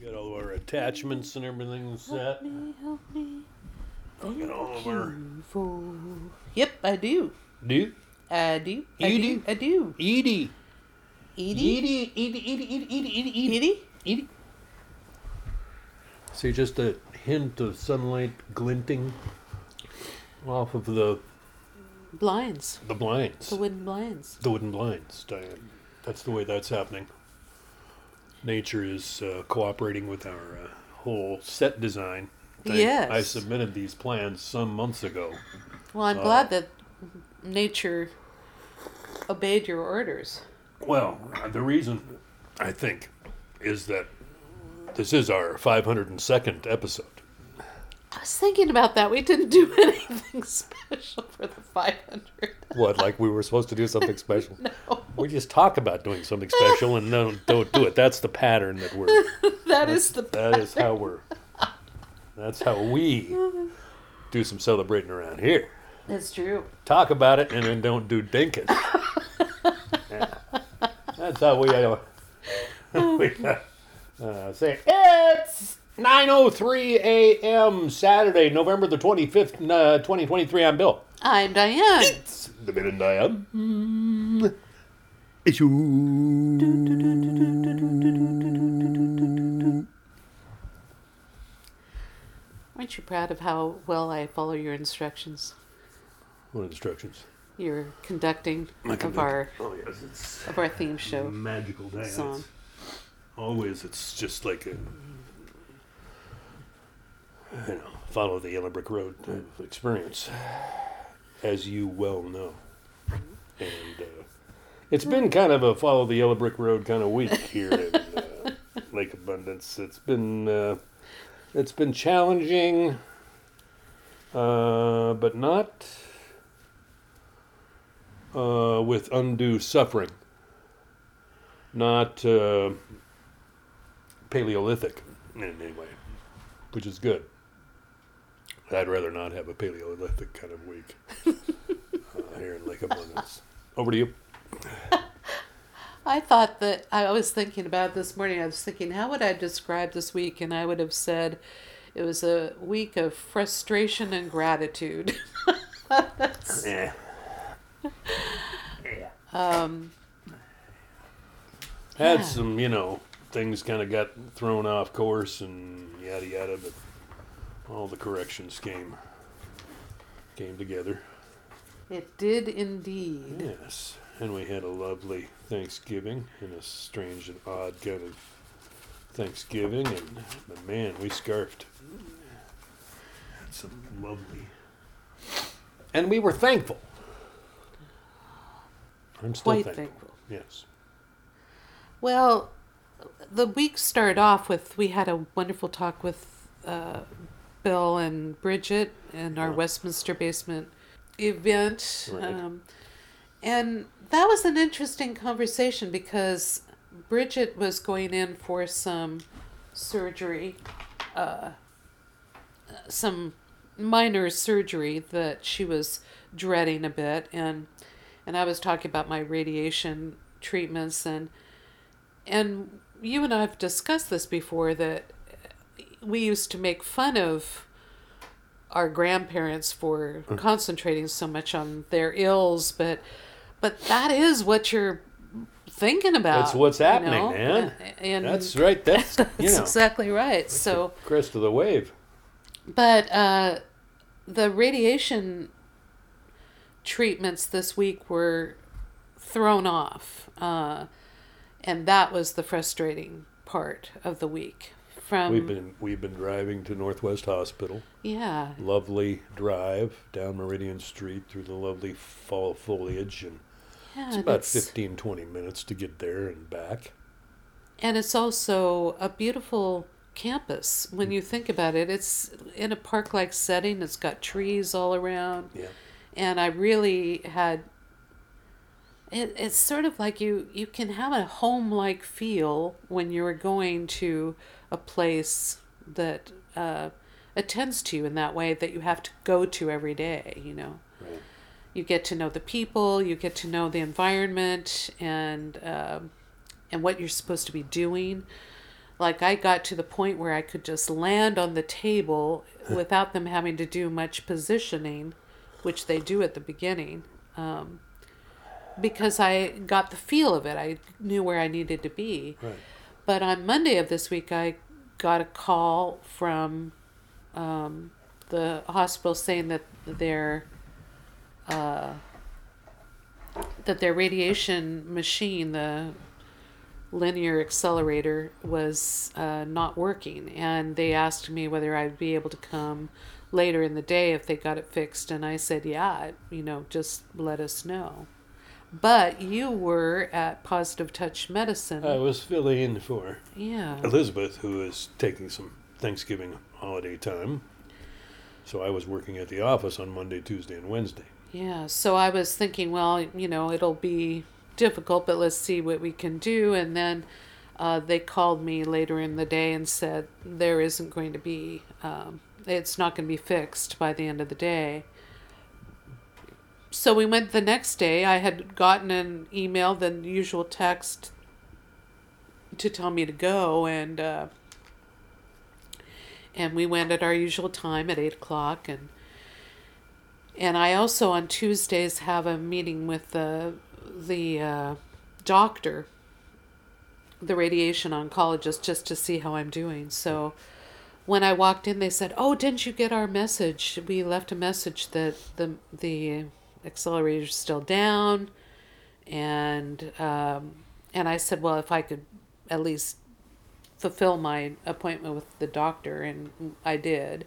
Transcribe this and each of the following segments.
We got all of our attachments and everything set. me, help me. We got all of our. For... Yep, I do. Do I do. I You do. do? I do. Edie. Edie? Edie. Edie. Edie. Edie. Edie. Edie. Edie. Edie? Edie. See, just a hint of sunlight glinting off of the Blinds. the blinds, The wooden blinds. the wooden blinds. Diane. That's the way that's happening. Nature is uh, cooperating with our uh, whole set design. thing. Yes. I submitted these plans some months ago. Well, I'm glad that nature obeyed your orders. Well, the reason I think is that this is our 502nd episode. I was thinking about that. We didn't do anything special for the 500. What, like we were supposed to do something special? No, We just talk about doing something special and don't don't do it. That's the pattern that we're. that is the. That is how we're. That's how we do some celebrating around here. That's true. Talk about it and then don't do dinkus. Yeah. That's how we. Uh, we uh, say it's 9:03 a.m. Saturday, November the 25th, uh, 2023. I'm Bill. I'm Diane. It's the bit and I am. It's you. Aren't you proud of how well I follow your instructions? What instructions? Your conducting My of conduct- our Oh yes, it's of our theme show magical dance. song. Always, it's just like a, you know, follow the yellow brick road experience, as you well know. And uh, it's been kind of a follow the yellow brick road kind of week here in uh, Lake Abundance. It's been uh, it's been challenging, uh, but not uh, with undue suffering. Not uh, Paleolithic in any way, which is good. I'd rather not have a Paleolithic kind of week uh, here in Lake Abundance. Over to you. I thought that I was thinking about this morning. I was thinking, how would I describe this week? And I would have said it was a week of frustration and gratitude. Eh. um, Had Yeah. some, you know, things kind of got thrown off course and yada yada, but all the corrections came came together. it did indeed. Yes, and we had a lovely Thanksgiving and a strange and odd kind of Thanksgiving, and but man, we scarfed. Had some lovely, and we were thankful. I'm still Quite thankful. thankful. Yes. Well, the week started off with we had a wonderful talk with uh, Bill and Bridget and our Yeah. Westminster basement event. Right. Um, and that was an interesting conversation because Bridget was going in for some surgery, uh, some minor surgery that she was dreading a bit, and and I was talking about my radiation treatments and and you and I've discussed this before that we used to make fun of our grandparents for concentrating so much on their ills, but but that is what you're thinking about. That's what's you happening, know? man. And That's right. That's, that's you know exactly right. So, crest of the wave. but uh, the radiation treatments this week were thrown off, uh, and that was the frustrating part of the week. From We've been we've been driving to Northwest Hospital. yeah, Lovely drive down Meridian Street through the lovely fall foliage, and yeah, it's about it's- 15, 20 minutes to get there and back. And it's also a beautiful campus when mm. you think about it. It's in a park like setting, it's got trees all around. Yeah. And I really had. It, it's sort of like you, you can have a home like feel when you're going to a place that uh, attends to you in that way that you have to go to every day, you know Right. you get to know the people, you get to know the environment, and um, and what you're supposed to be doing. like I got to the point where I could just land on the table without them having to do much positioning, which they do at the beginning. Um, because I got the feel of it. I knew where I needed to be. Right. But on Monday of this week, I got a call from um, the hospital saying that their uh, that their radiation machine, the linear accelerator, was uh, not working, and they asked me whether I'd be able to come later in the day if they got it fixed, and I said, "Yeah, you know, just let us know." But you were at Positive Touch Medicine. I was filling in for yeah. Elizabeth, who is taking some Thanksgiving holiday time. So I was working at the office on Monday, Tuesday, and Wednesday. Yeah, so I was thinking, well, you know, it'll be difficult, but let's see what we can do. And then uh, they called me later in the day and said there isn't going to be, um, it's not going to be fixed by the end of the day. So we went the next day. I had gotten an email, the usual text to tell me to go, and uh, and we went at our usual time at eight o'clock, and and I also on Tuesdays have a meeting with the the uh, doctor, the radiation oncologist, just to see how I'm doing. So when I walked in, they said, "Oh, didn't you get our message? We left a message that the the accelerator's still down," and um, and I said, "Well, if I could at least fulfill my appointment with the doctor," and I did.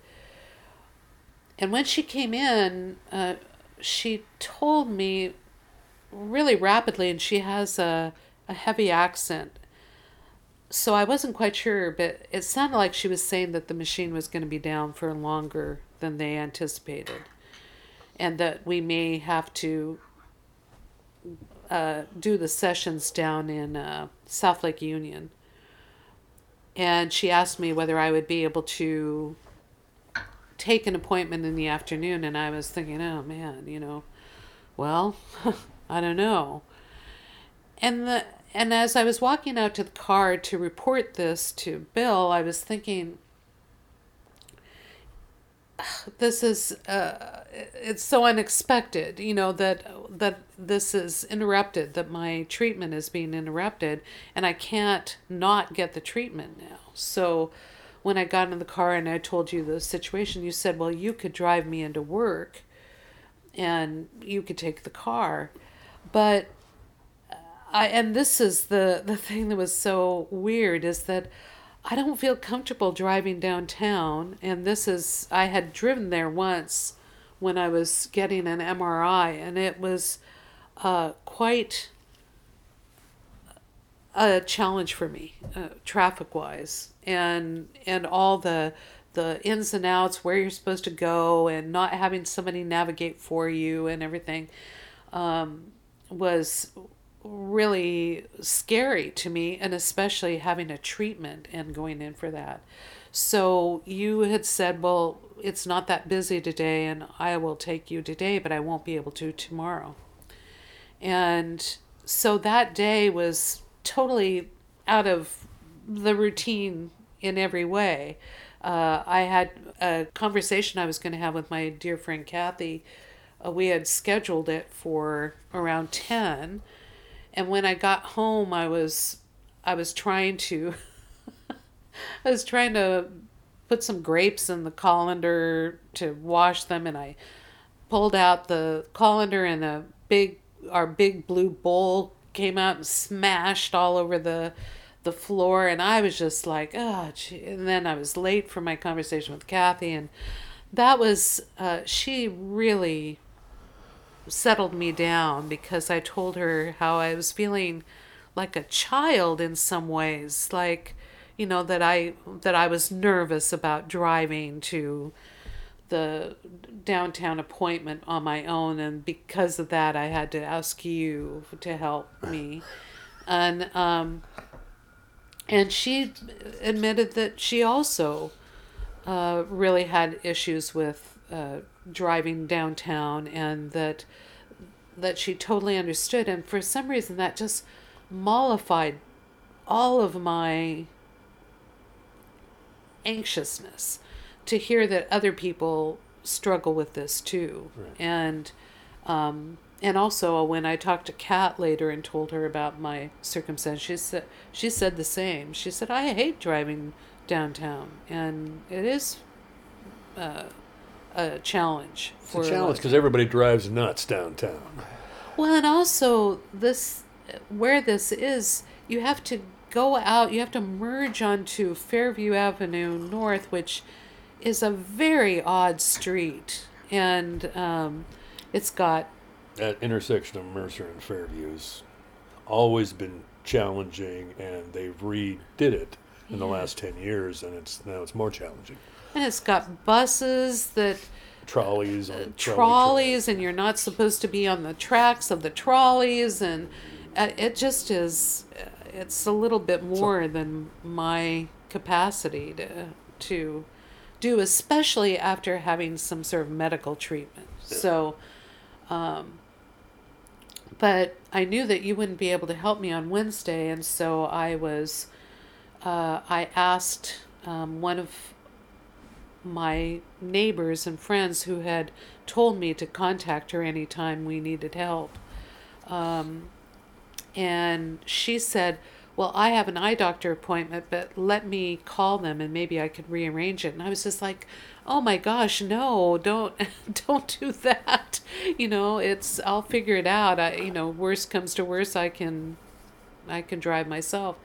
And when she came in, uh, she told me really rapidly, and she has a, a heavy accent. So I wasn't quite sure, but it sounded like she was saying that the machine was going to be down for longer than they anticipated, and that we may have to uh, do the sessions down in uh, South Lake Union. And she asked me whether I would be able to take an appointment in the afternoon and I was thinking, oh man, you know, well, I don't know. And the and as I was walking out to the car to report this to Bill, I was thinking this is uh, it's so unexpected, you know, that that this is interrupted, that my treatment is being interrupted and I can't not get the treatment now. So when I got in the car and I told you the situation, you said, well, you could drive me into work and you could take the car. But I, and this is the, the thing that was so weird is that I don't feel comfortable driving downtown. And this is, I had driven there once when I was getting an MRI, and it was uh, quite a challenge for me, uh, traffic wise and and all the the ins and outs where you're supposed to go and not having somebody navigate for you and everything um, was really scary to me and especially having a treatment and going in for that so you had said well it's not that busy today and i will take you today but i won't be able to tomorrow and so that day was totally out of the routine in every way. Uh, I had a conversation I was going to have with my dear friend Kathy. Uh, we had scheduled it for around 10 and when I got home I was I was trying to I was trying to put some grapes in the colander to wash them. And I pulled out the colander and a big our big blue bowl came out and smashed all over the the floor. And I was just like, oh, gee. and then I was late for my conversation with Kathy. And that was uh, she really settled me down because I told her how I was feeling like a child in some ways, like you know that I that I was nervous about driving to the downtown appointment on my own. And because of that I had to ask you to help me. And um and she admitted that she also uh, really had issues with uh, driving downtown and that that she totally understood and for some reason that just mollified all of my anxiousness to hear that other people struggle with this too. Right. And um, and also when I talked to Kat later and told her about my circumstance, she said she said the same. She said I hate driving downtown, and it is uh, a challenge It's for a challenge because everybody drives nuts downtown. well, and also this, where this is, you have to go out. You have to merge onto Fairview Avenue North, which is a very odd street, and um, it's got That intersection of Mercer and Fairview has always been challenging, and they've redid it in the last ten years, and it's now it's more challenging. And it's got buses that Trolleys trolley trolleys, and you're not supposed to be on the tracks of the trolleys, and uh, it just is. uh, It's a little bit more than my capacity to to do, especially after having some sort of medical treatment. So, um, but I knew that you wouldn't be able to help me on Wednesday, and so I was. Uh, I asked um, one of my neighbors and friends who had told me to contact her anytime we needed help. Um, and she said, Well, I have an eye doctor appointment, but let me call them and maybe I could rearrange it. And I was just like, Oh my gosh, no, don't don't do that. You know, it's I'll figure it out. I you know, worst comes to worst I can I can drive myself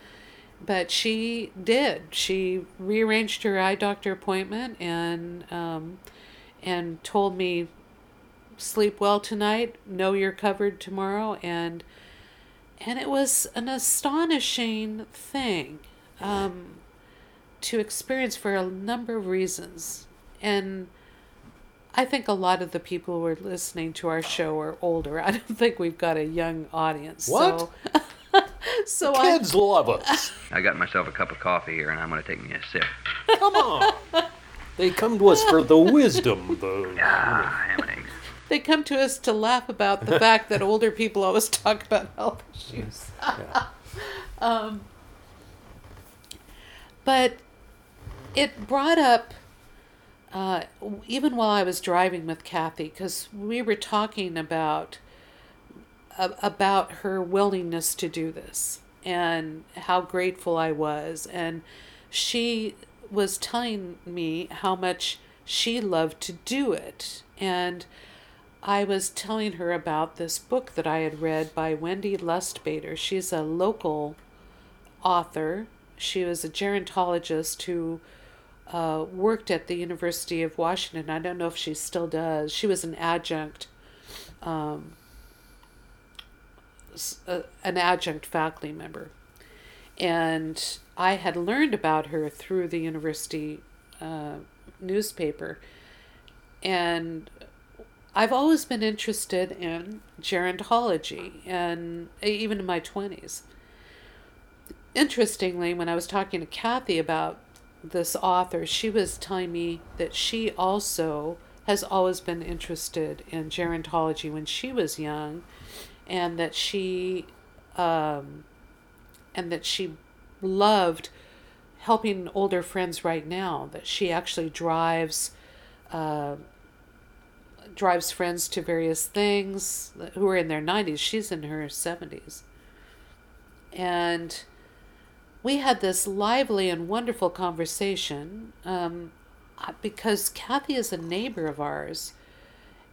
but she did. She rearranged her eye doctor appointment and um, and told me, sleep well tonight. Know you're covered tomorrow, and and it was an astonishing thing um, to experience for a number of reasons, and. I think a lot of the people who are listening to our show are older. I don't think we've got a young audience. What? So, so I, Kids love us. I got myself a cup of coffee here, and I'm going to take me a sip. Come on. They come to us for the wisdom, though. Ah, ham and eggs. they come to us to laugh about the fact that older people always talk about health issues. um, but it brought up, uh, even while I was driving with Kathy, because we were talking about a- about her willingness to do this and how grateful I was. And she was telling me how much she loved to do it. And I was telling her about this book that I had read by Wendy Lustbader. She's a local author. She was a gerontologist who uh, worked at the University of Washington. I don't know if she still does. She was an adjunct um, uh, an adjunct faculty member. And I had learned about her through the university uh, newspaper. And I've always been interested in gerontology, and even in my 20s. Interestingly, when I was talking to Kathy about this author, she was telling me that she also has always been interested in gerontology when she was young and that she um, and that she loved helping older friends right now that she actually drives uh, drives friends to various things who are in their 90s she's in her 70s and we had this lively and wonderful conversation um, because kathy is a neighbor of ours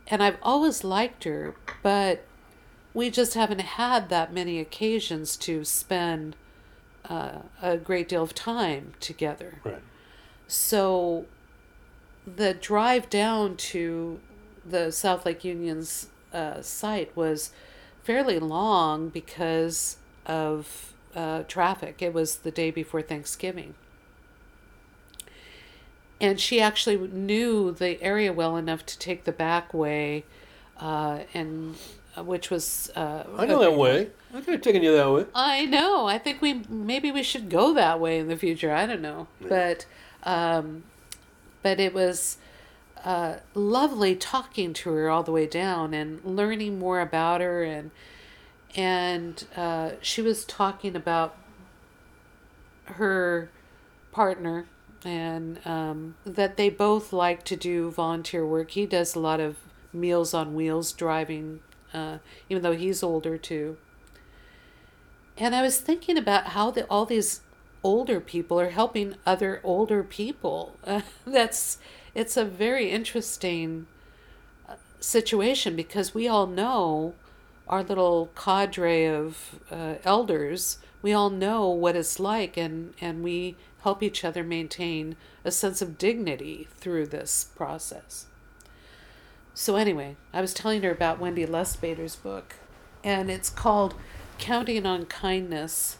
and i've always liked her but we just haven't had that many occasions to spend uh, a great deal of time together. right. So the drive down to the South Lake Union's uh, site was fairly long because of uh, traffic. It was the day before Thanksgiving. And she actually knew the area well enough to take the back way, uh, and which was. Uh, I know that way. I could have taken you that way. I know. I think we maybe we should go that way in the future. I don't know, but um, but it was uh, lovely talking to her all the way down and learning more about her and and uh, she was talking about her partner and um, that they both like to do volunteer work. He does a lot of Meals on Wheels driving, uh, even though he's older too. And I was thinking about how the, all these older people are helping other older people. Uh, that's it's a very interesting uh, situation because we all know our little cadre of uh, elders. We all know what it's like, and and we help each other maintain a sense of dignity through this process. So anyway, I was telling her about Wendy Lustbader's book, and it's called Counting on Kindness,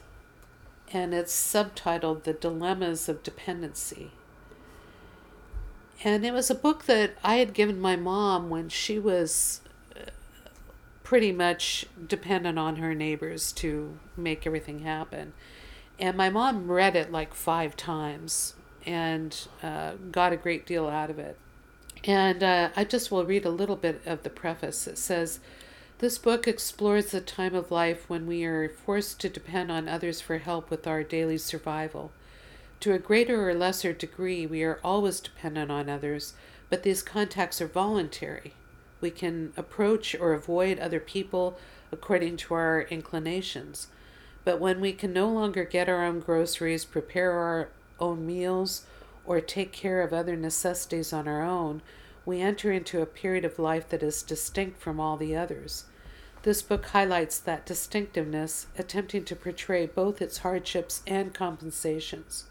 and it's subtitled The Dilemmas of Dependency. And it was a book that I had given my mom when she was uh, pretty much dependent on her neighbors to make everything happen. And my mom read it like five times and uh, got a great deal out of it. And uh, I just will read a little bit of the preface. It says, This book explores the time of life when we are forced to depend on others for help with our daily survival. To a greater or lesser degree, we are always dependent on others, but these contacts are voluntary. We can approach or avoid other people according to our inclinations. But when we can no longer get our own groceries, prepare our own meals, or take care of other necessities on our own, we enter into a period of life that is distinct from all the others. This book highlights that distinctiveness, attempting to portray both its hardships and compensations.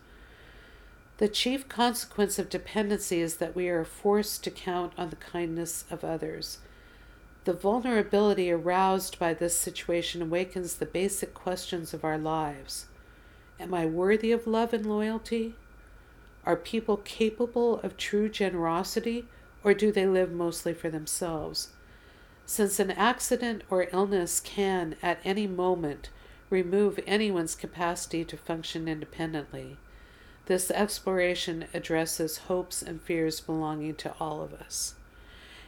The chief consequence of dependency is that we are forced to count on the kindness of others. The vulnerability aroused by this situation awakens the basic questions of our lives Am I worthy of love and loyalty? Are people capable of true generosity, or do they live mostly for themselves? Since an accident or illness can, at any moment, remove anyone's capacity to function independently, this exploration addresses hopes and fears belonging to all of us.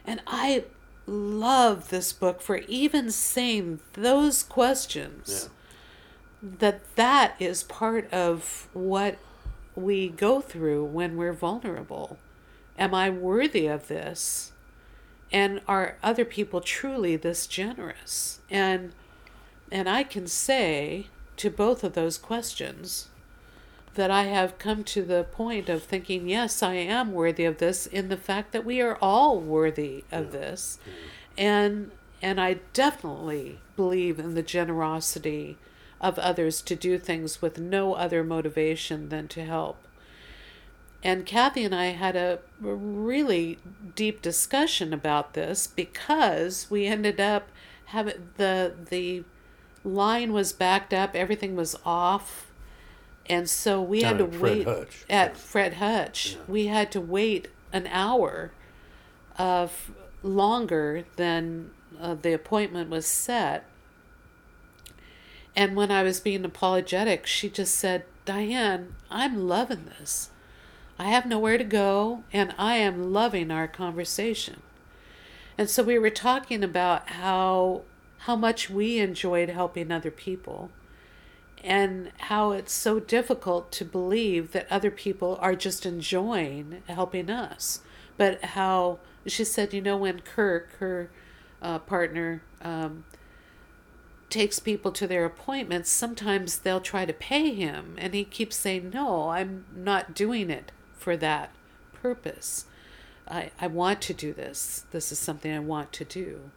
And I love this book for even saying those questions. Yeah. That that is part of what we go through when we're vulnerable. Am I worthy of this? And are other people truly this generous? And and I can say to both of those questions, that I have come to the point of thinking, yes, I am worthy of this in the fact that we are all worthy of this. And and I definitely believe in the generosity of others to do things with no other motivation than to help. And Kathy and I had a really deep discussion about this because we ended up having the the line was backed up, everything was off and so we Down had to wait Hutch. at Fred Hutch. Yeah. We had to wait an hour of longer than uh, the appointment was set. And when I was being apologetic, she just said, Diane, I'm loving this. I have nowhere to go, and I am loving our conversation. And so we were talking about how how much we enjoyed helping other people and how it's so difficult to believe that other people are just enjoying helping us. But how she said, you know, when Kirk, her uh, partner, um, takes people to their appointments, sometimes they'll try to pay him, and he keeps saying, No, I'm not doing it for that purpose. I, I want to do this. This is something I want to do.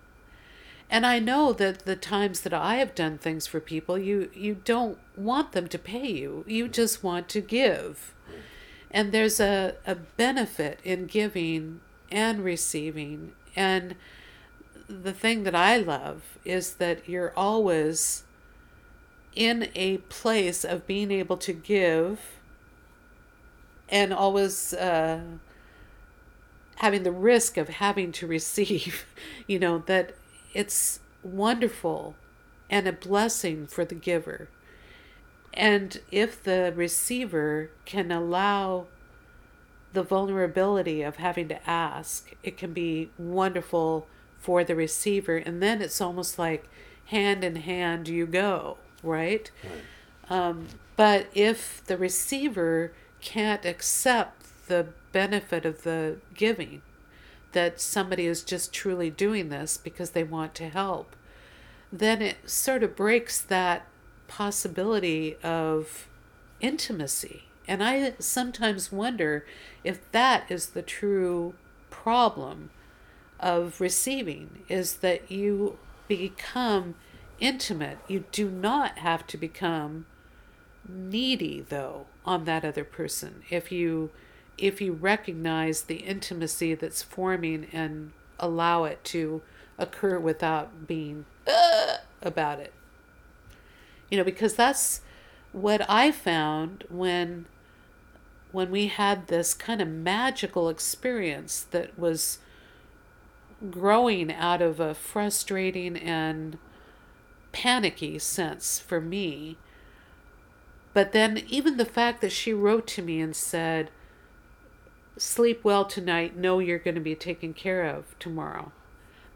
And I know that the times that I have done things for people, you you don't want them to pay you. You just want to give. And there's a, a benefit in giving and receiving. And the thing that I love is that you're always in a place of being able to give and always uh, having the risk of having to receive. you know, that it's wonderful and a blessing for the giver. And if the receiver can allow the vulnerability of having to ask, it can be wonderful for the receiver. And then it's almost like hand in hand you go, right? Right. Um, but if the receiver can't accept the benefit of the giving, that somebody is just truly doing this because they want to help, then it sort of breaks that possibility of intimacy. And I sometimes wonder if that is the true problem of receiving is that you become intimate. You do not have to become needy though on that other person if you if you recognize the intimacy that's forming and allow it to occur without being uh, about it you know because that's what i found when when we had this kind of magical experience that was growing out of a frustrating and panicky sense for me. But then, even the fact that she wrote to me and said, Sleep well tonight, know you're going to be taken care of tomorrow.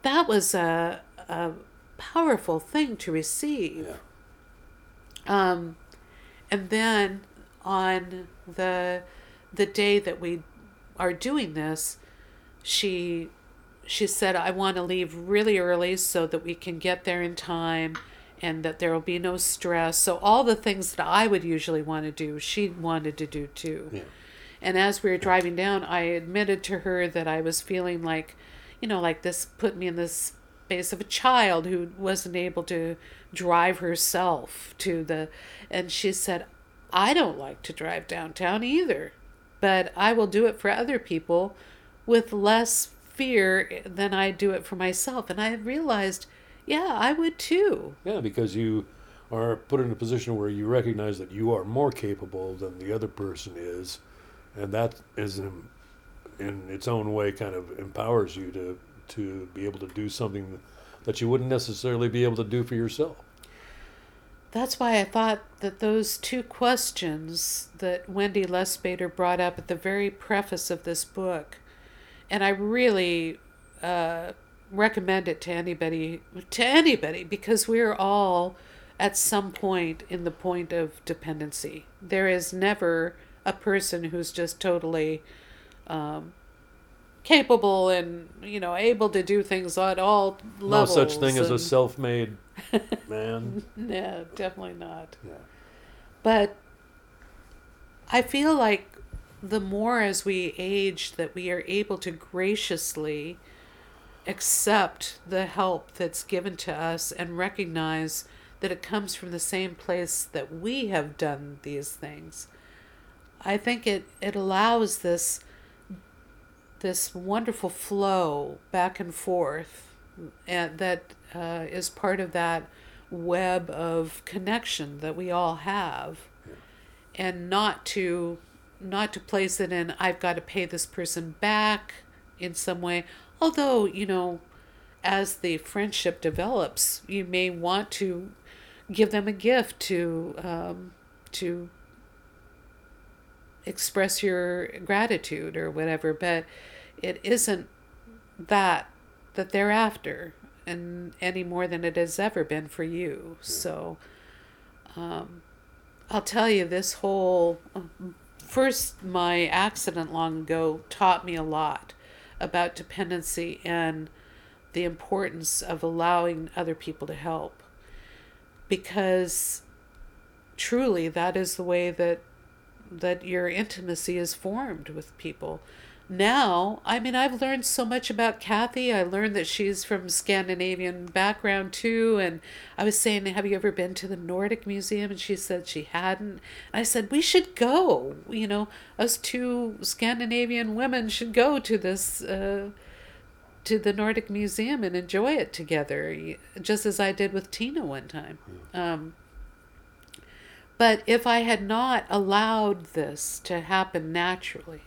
That was a, a powerful thing to receive. Yeah. Um, and then on the the day that we are doing this, she she said, I want to leave really early so that we can get there in time and that there will be no stress. So, all the things that I would usually want to do, she wanted to do too. Yeah. And as we were driving down, I admitted to her that I was feeling like, you know, like this put me in this space of a child who wasn't able to drive herself to the. And she said, I don't like to drive downtown either, but I will do it for other people with less fear than I do it for myself. And I have realized, yeah, I would too. Yeah, because you are put in a position where you recognize that you are more capable than the other person is, and that is in, in its own way kind of empowers you to to be able to do something that you wouldn't necessarily be able to do for yourself. That's why I thought that those two questions that Wendy Lustbader brought up at the very preface of this book, and I really uh, recommend it to anybody, to anybody, because we're all at some point in the point of dependency. There is never a person who's just totally um, capable and you know able to do things at all levels. No such thing as a self-made man. no, definitely not. Yeah. But I feel like the more as we age that we are able to graciously accept the help that's given to us and recognize that it comes from the same place that we have done these things. I think it, it allows this this wonderful flow back and forth and that uh, is part of that web of connection that we all have and not to not to place it in i've got to pay this person back in some way. Although you know as the friendship develops you may want to give them a gift to um, to express your gratitude or whatever but it isn't that that they're after and any more than it has ever been for you. So um, i'll tell you this whole first my accident long ago taught me a lot about dependency and the importance of allowing other people to help. Because truly that is the way that that your intimacy is formed with people now i mean i've learned so much about kathy. I learned that she's from scandinavian background too and i was saying have you ever been to the nordic museum? And she said she hadn't. I said we should go. You know us two scandinavian women should go to this uh, to the nordic museum and enjoy it together just as i did with tina one time. Um, but if I had not allowed this to happen naturally,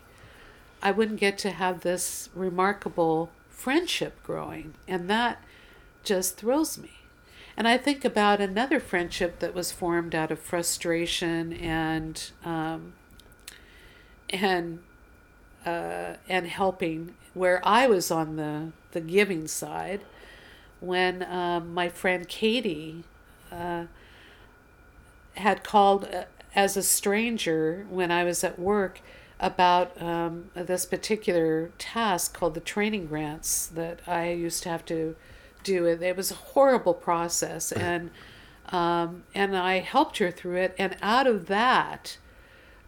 I wouldn't get to have this remarkable friendship growing. And that just thrills me. And I think about another friendship that was formed out of frustration and um, and uh, and helping, where I was on the the giving side, when um, my friend Katie. Uh, had called uh, as a stranger when I was at work about um, this particular task called the training grants that I used to have to do. It, it was a horrible process, and um, and I helped her through it. And out of that,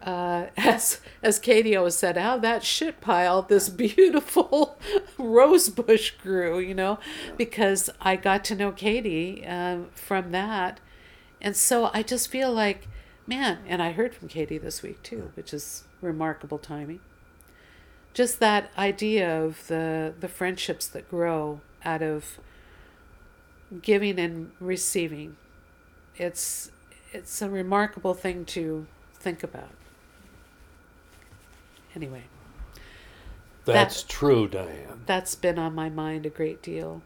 uh, as as Katie always said, out of that shit pile, this beautiful rose bush grew. You know, because I got to know Katie uh, from that, and so I just feel like, man. And I heard from Katie this week too, which is remarkable timing. Just that idea of the the friendships that grow out of giving and receiving. It's it's a remarkable thing to think about. Anyway, That's true, Diane. that's been on my mind a great deal.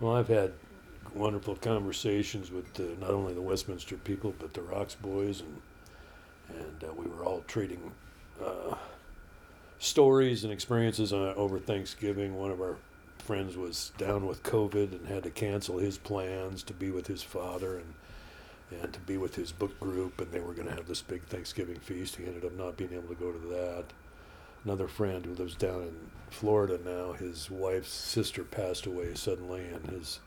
Well, I've had wonderful conversations with uh, not only the Westminster people but the Rocks boys, and and uh, we were all trading uh, stories and experiences on, over Thanksgiving. One of our friends was down with COVID and had to cancel his plans to be with his father and and to be with his book group, and they were going to have this big Thanksgiving feast. He ended up not being able to go to that. Another friend who lives down in Florida now, his wife's sister passed away suddenly, and his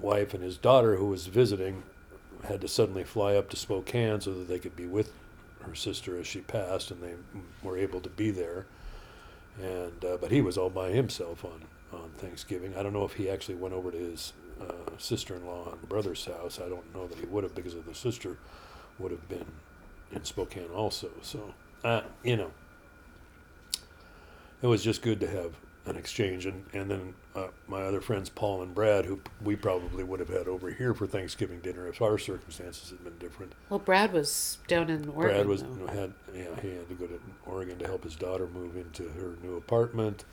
wife and his daughter, who was visiting, had to suddenly fly up to Spokane so that they could be with her sister as she passed, and they were able to be there. And uh, but he was all by himself on on Thanksgiving. I don't know if he actually went over to his uh, sister-in-law and brother's house. I don't know that he would have because of the sister would have been in Spokane also. So uh, you know, it was just good to have an exchange. And and then uh, my other friends Paul and Brad, who we probably would have had over here for Thanksgiving dinner if our circumstances had been different. Well, Brad was down in Oregon. Brad was though. had yeah he had to go to Oregon to help his daughter move into her new apartment,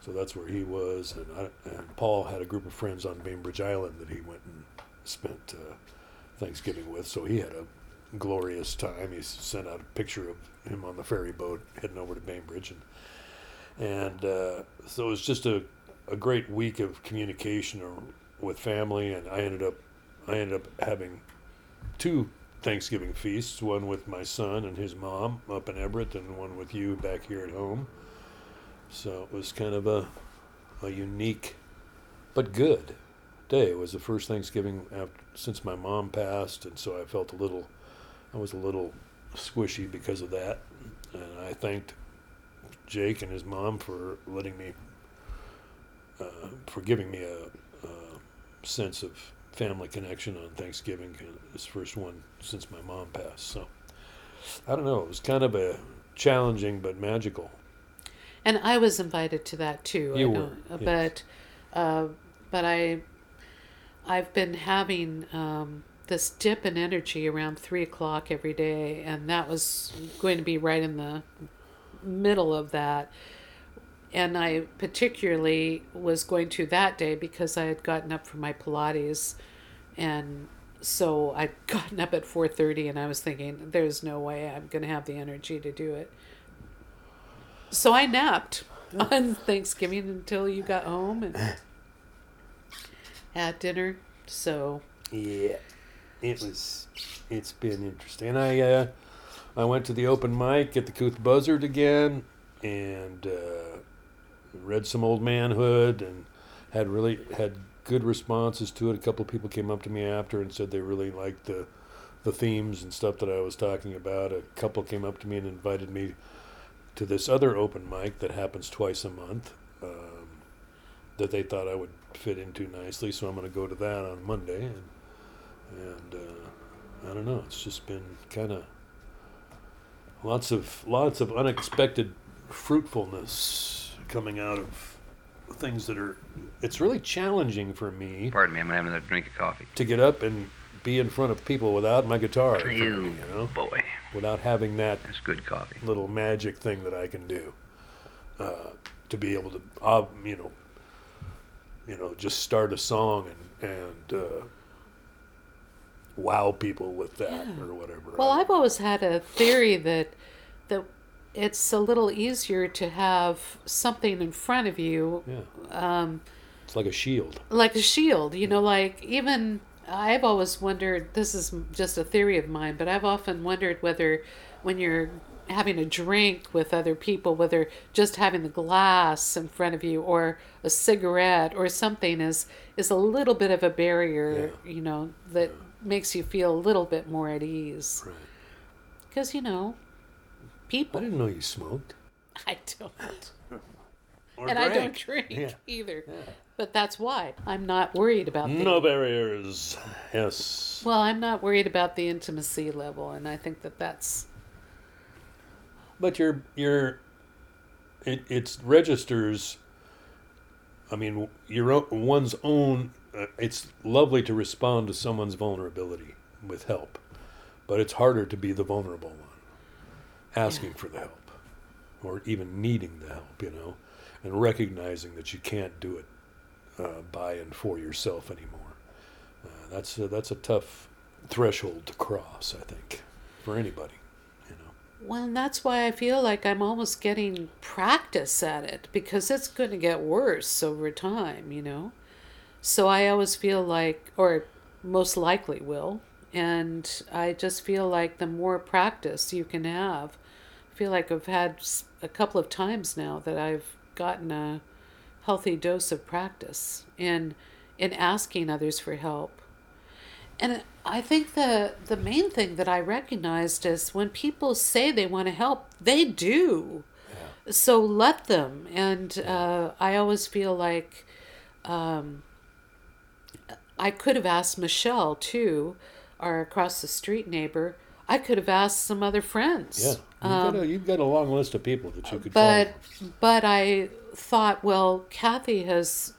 so that's where he was. And I, and Paul had a group of friends on Bainbridge Island that he went and spent uh, Thanksgiving with. So he had a glorious time. He sent out a picture of him on the ferry boat heading over to Bainbridge, and and uh, so it was just a a great week of communication or, with family. And I ended up I ended up having two Thanksgiving feasts, one with my son and his mom up in Everett, and one with you back here at home. So it was kind of a, a unique but good day. It was the first Thanksgiving after, since my mom passed, and so I felt a little, I was a little squishy because of that. And I thanked Jake and his mom for letting me, uh, for giving me a, a sense of family connection on Thanksgiving. This first one since my mom passed. So I don't know. It was kind of a challenging but magical. And I was invited to that too. You I know, were, yes. but uh, but I I've been having um, this dip in energy around three o'clock every day, and that was going to be right in the middle of that. And I particularly was going to that day because I had gotten up for my Pilates, and so I'd gotten up at four thirty, and I was thinking, "There's no way I'm going to have the energy to do it." So I napped on Thanksgiving until you got home and had dinner. So Yeah, it was. It's been interesting. And I, uh, I went to the open mic at the Couth Buzzard again, and uh, read some old manhood, and had really had good responses to it. A couple people came up to me after and said they really liked the, the themes and stuff that I was talking about. A couple came up to me and invited me to this other open mic that happens twice a month. Um, that they thought I would fit into nicely, so I'm going to go to that on Monday, and and uh, I don't know. It's just been kind of lots of lots of unexpected fruitfulness coming out of things that are. It's really challenging for me Pardon me, I'm having another drink of coffee. to get up and be in front of people without my guitar, for me, You you know, boy, without having that that's good coffee. little magic thing that I can do uh, to be able to, uh, you know, you know, just start a song and and uh, wow people with that Yeah. or whatever. Well, I've always had a theory that that it's a little easier to have something in front of you, yeah, um, it's like a shield. like a shield. You know, like even I've always wondered. This is just a theory of mine, but I've often wondered whether, when you're having a drink with other people, whether just having the glass in front of you or a cigarette or something is is a little bit of a barrier, you know, that makes you feel a little bit more at ease. Right. Because you know, people. I didn't know you smoked. I don't. Or and I don't drink Yeah. either. But that's why I'm not worried about the No barriers. Yes. Well, I'm not worried about the intimacy level, and I think that that's But you're you're it it's registers. I mean, your own, one's own. Uh, it's lovely to respond to someone's vulnerability with help, but it's harder to be the vulnerable one, asking for the help, or even needing the help. You know, and recognizing that you can't do it uh, by and for yourself anymore. Uh, that's a, that's a tough threshold to cross. I think for anybody. You know. well, and that's why I feel like I'm almost getting practice at it because it's going to get worse over time, you know. So I always feel like, or most likely will, and I just feel like the more practice you can have, I feel like I've had a couple of times now that I've gotten a healthy dose of practice in in asking others for help. And I think the the main thing that I recognized is when people say they want to help, they do. So let them. And uh, I always feel like um, I could have asked Michelle too, our across the street neighbor. I could have asked some other friends. Yeah, you've, got a, you've got a long list of people that you could But call. but I thought, well, Kathy has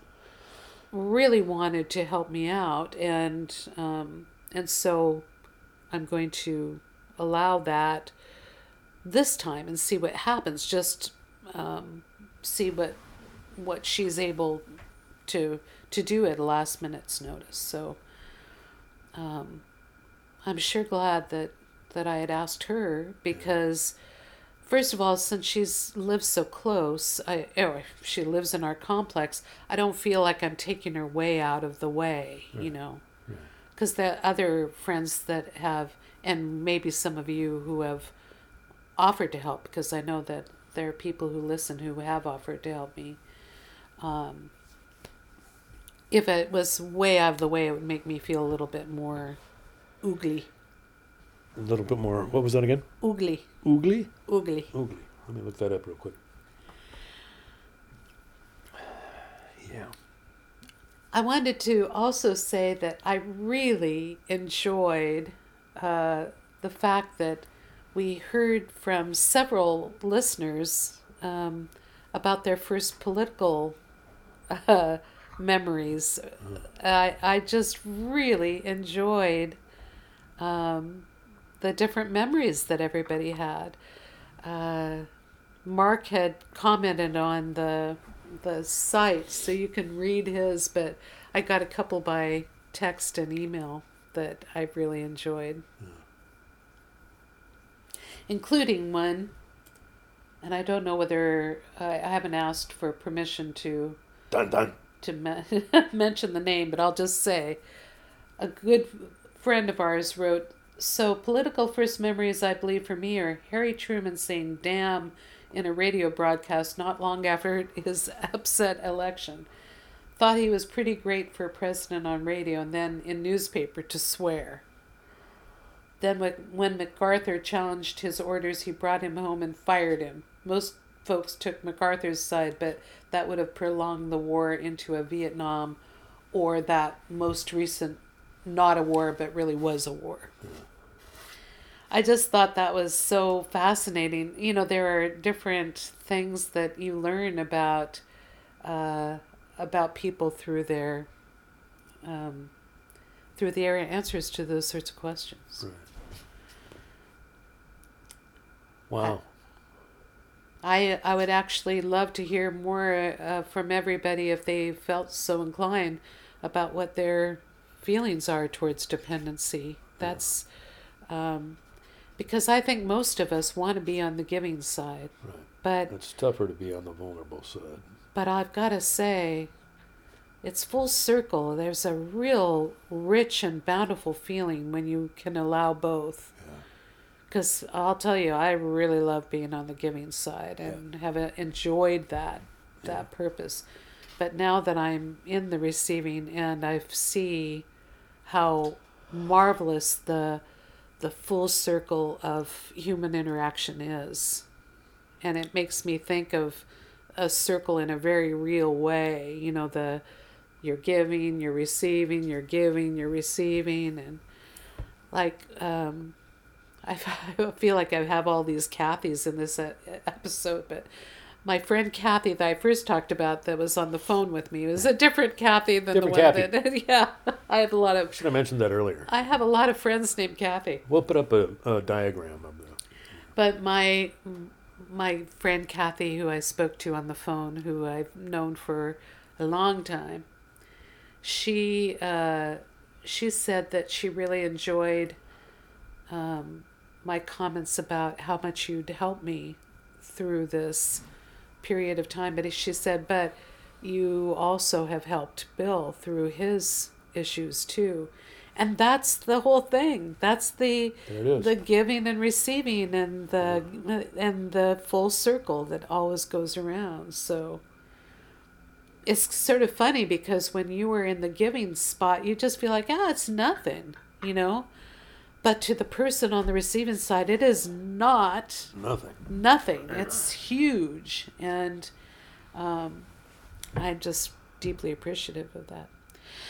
really wanted to help me out, and um, and so I'm going to allow that this time and see what happens. Just um, see what what she's able to to do at last minute's notice. So um, I'm sure glad that that I had asked her because first of all, since she's lives so close, I or she lives in our complex, I don't feel like I'm taking her way out of the way, you know, because the other friends that have, and maybe some of you who have offered to help, because I know that there are people who listen who have offered to help me. Um, if it was way out of the way, it would make me feel a little bit more oogly, A little bit more. What was that again? oogly, Oogly? oogly. Oogly. Let me look that up real quick. Yeah. I wanted to also say that I really enjoyed uh, the fact that we heard from several listeners um, about their first political uh, memories. I, I just really enjoyed um, the different memories that everybody had. Uh, Mark had commented on the the site, so you can read his. But I got a couple by text and email that I really enjoyed, including one. And I don't know whether I, I haven't asked for permission to Dun dun. To me- mention the name, but I'll just say a good friend of ours wrote So, political first memories, I believe, for me are Harry Truman saying damn in a radio broadcast not long after his upset election. Thought he was pretty great for a president on radio and then in newspaper to swear. Then, when MacArthur challenged his orders, he brought him home and fired him. Most folks took MacArthur's side, but that would have prolonged the war into a Vietnam or that most recent, not a war, but really was a war. I just thought that was so fascinating. You know, there are different things that you learn about uh, about people through their um, through their answers to those sorts of questions. Right. Wow. I I would actually love to hear more uh, from everybody if they felt so inclined about what their feelings are towards dependency. That's um, because I think most of us want to be on the giving side, Right. but It's tougher to be on the vulnerable side. but I've got to say, it's full circle. There's a real rich and bountiful feeling when you can allow both. Because I'll tell you, I really love being on the giving side and have uh, enjoyed that that purpose. But now that I'm in the receiving and I see how marvelous the the full circle of human interaction is, and it makes me think of a circle in a very real way. You know, the you're giving, you're receiving, you're giving, you're receiving, and like um, I feel like I have all these Kathys in this episode, but my friend Kathy that I first talked about that was on the phone with me was a different Kathy than Different the one Kathy. that yeah. I have a lot of Should have mentioned that earlier. I have a lot of friends named Kathy. We'll put up a, a diagram of the. But my my friend Kathy, who I spoke to on the phone, who I've known for a long time, she uh, she said that she really enjoyed um, my comments about how much you'd help me through this period of time. But she said, but you also have helped Bill through his issues too. And that's the whole thing. That's the There it is. the giving and receiving and the and the full circle that always goes around. So it's sort of funny because when you were in the giving spot, you just feel like, ah, it's nothing, you know. But to the person on the receiving side, it is not Nothing. nothing. It's huge, and um, I'm just deeply appreciative of that.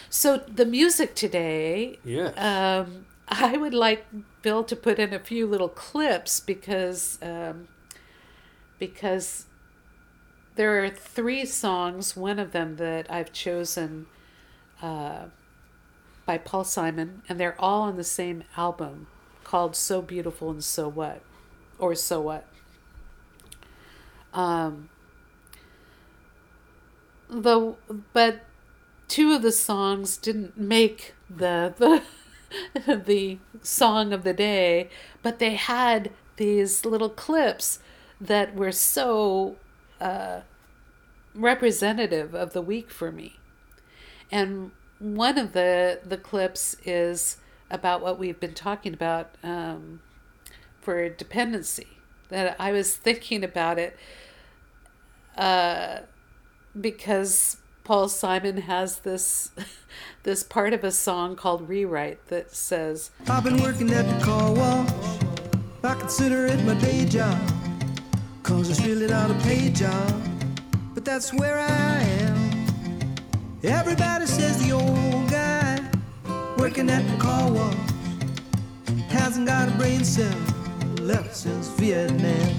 So the music today, Yes. um, I would like Bill to put in a few little clips because um, because there are three songs. One of them that I've chosen uh, by Paul Simon, and they're all on the same album called "So Beautiful and So What," or "So What." Um, the but two of the songs didn't make the the the song of the day, but they had these little clips that were so uh, representative of the week for me. And one of the the clips is about what we've been talking about um, for dependency. That I was thinking about it uh, because Paul Simon has this this part of a song called "Rewrite" that says, I've been working at the car wash. I consider it my day job. Cause it's really not a paid job. But that's where I am. Everybody says the old guy working at the car wash hasn't got a brain cell left since Vietnam.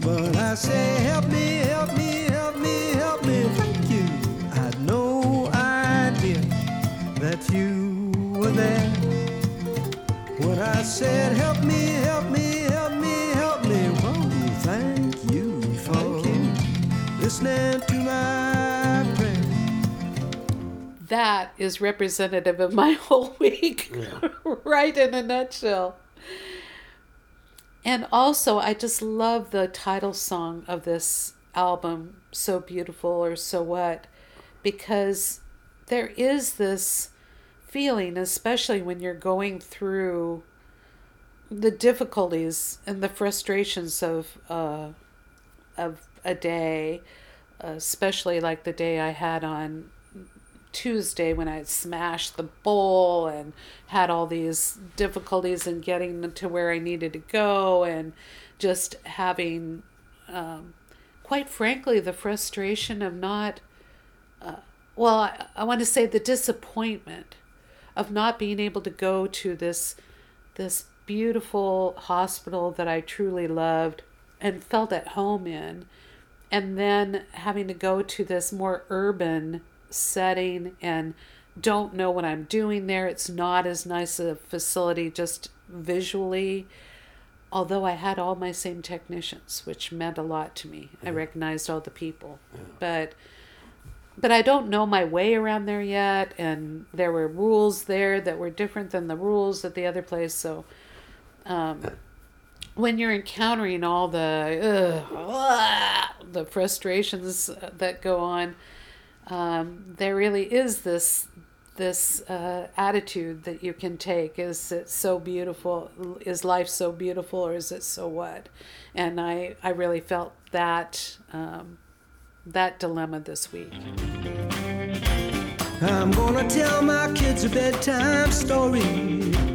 But I say, help me, help me, help me, help me. Thank you. I had no idea that you were there. When I said, help me, help me, help me, help me. Well, thank you for listening to that is representative of my whole week, right in a nutshell. And also, I just love the title song of this album, So Beautiful or So What, because there is this feeling, especially when you're going through the difficulties and the frustrations of uh, of a day, especially like the day I had on Tuesday when I smashed the bowl and had all these difficulties in getting to where I needed to go, and just having, um, quite frankly, the frustration of not, uh, well, I, I want to say the disappointment of not being able to go to this, this beautiful hospital that I truly loved and felt at home in, and then having to go to this more urban setting and don't know what I'm doing there. It's not as nice a facility just visually. Although I had all my same technicians, which meant a lot to me. I recognized all the people. But but I don't know my way around there yet and there were rules there that were different than the rules at the other place, so um when you're encountering all the ugh, the frustrations that go on, um, there really is this this uh, attitude that you can take. Is it so beautiful? Is life so beautiful or is it so what? And i i really felt that um, that dilemma this week. I'm gonna tell my kids a bedtime story,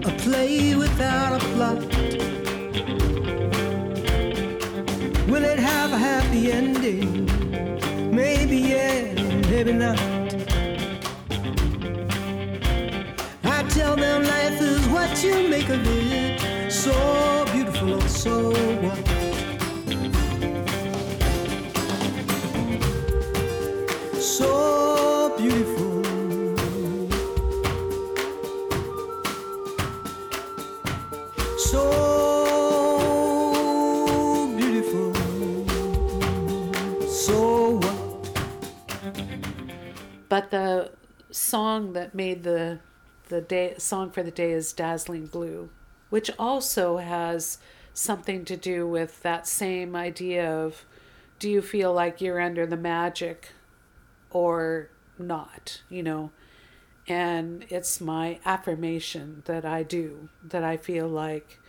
a play without a plot. Will it have a happy ending? Maybe yeah, maybe not. I tell them life is what you make of it. Made the the day song for the day is dazzling blue which also has something to do with that same idea of do you feel like you're under the magic or not you know? And it's my affirmation that I do that I feel like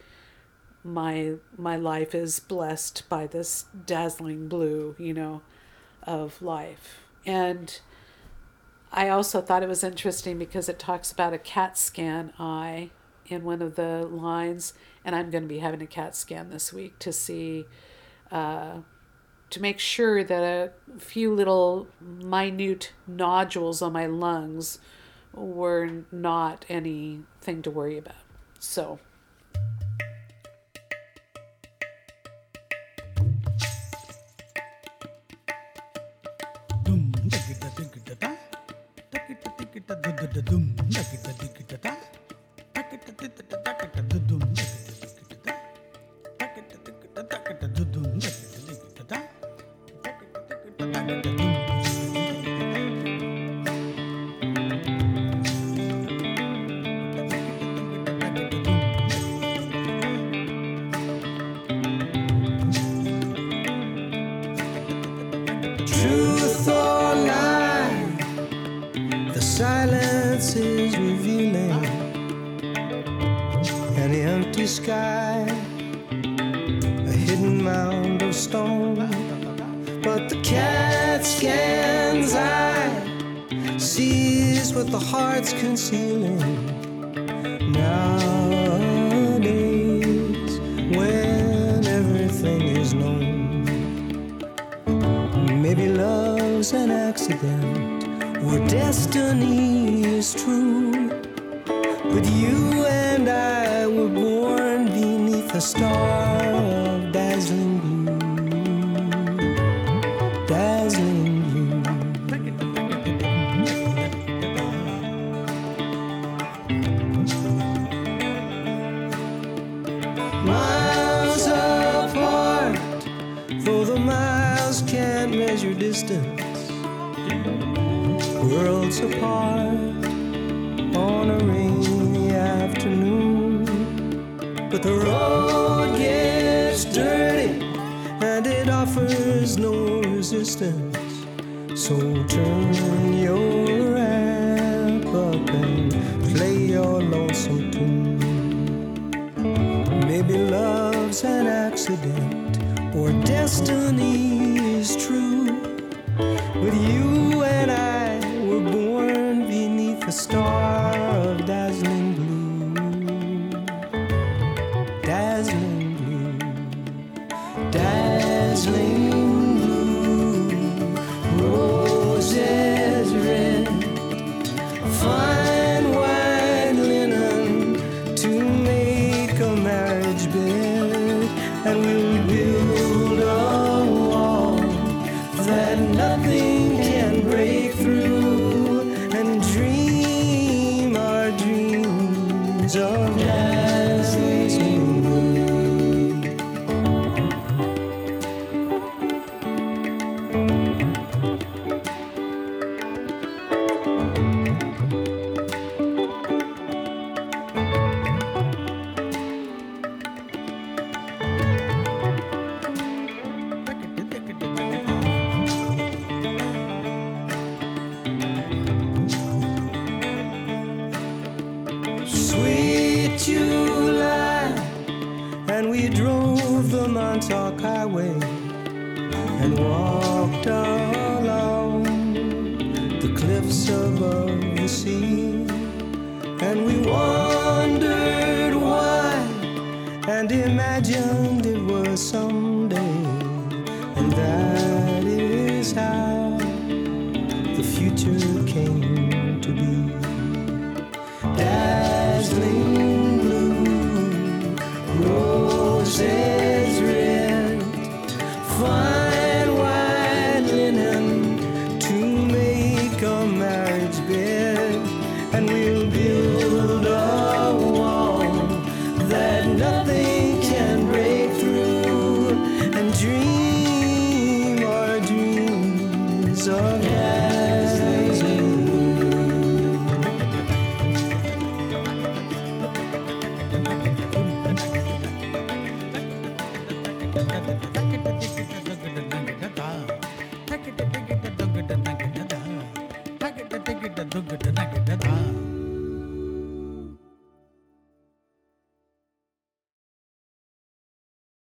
my my life is blessed by this dazzling blue you know of life. And I also thought it was interesting because it talks about a CAT scan eye in one of the lines, and I'm going to be having a CAT scan this week to see, uh, to make sure that a few little minute nodules on my lungs were not anything to worry about. So. Truth Worlds apart on a rainy afternoon. But the road gets dirty and it offers no resistance. So turn your amp up and play your lonesome tune. Maybe love's an accident or destiny is true. But you Highway and walked along